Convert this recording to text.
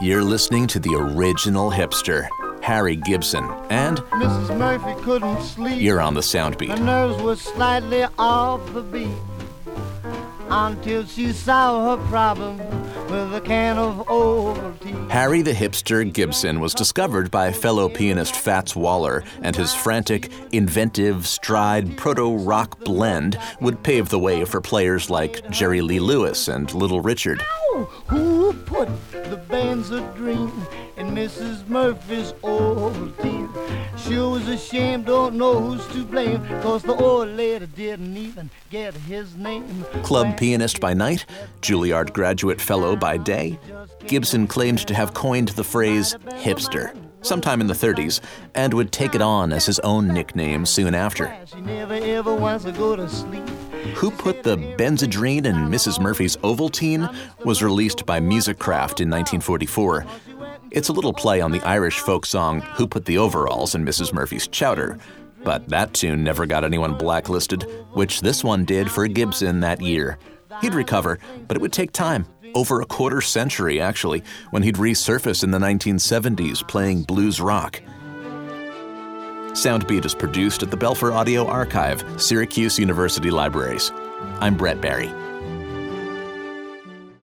You're listening to the original hipster, Harry Gibson, and Mrs. Murphy couldn't sleep. you're on the Her soundbeat. nerves were slightly off the beat until she saw her problem with a can of. Harry the Hipster Gibson was discovered by fellow pianist Fats Waller, and his frantic, inventive, stride proto rock blend would pave the way for players like Jerry Lee Lewis and Little Richard. Who put the Benzedrine in Mrs. Murphy's Ovaltine? Sure was a shame, don't know who's to blame, cause the old lady didn't even get his name. Club pianist by night, Juilliard graduate fellow by day, Gibson claimed to have coined the phrase hipster sometime in the 30s and would take it on as his own nickname soon after. She never ever wants to go to sleep. Who Put the Benzedrine in Mrs. Murphy's Ovaltine was released by Musicraft in 1944. It's a little play on the Irish folk song Who Put the Overalls in Mrs. Murphy's Chowder. But that tune never got anyone blacklisted, which this one did for Gibson that year. He'd recover, but it would take time. Over a quarter century, actually, when he'd resurface in the 1970s playing blues rock. Soundbeat is produced at the Belfer Audio Archive, Syracuse University Libraries. I'm Brett Barry.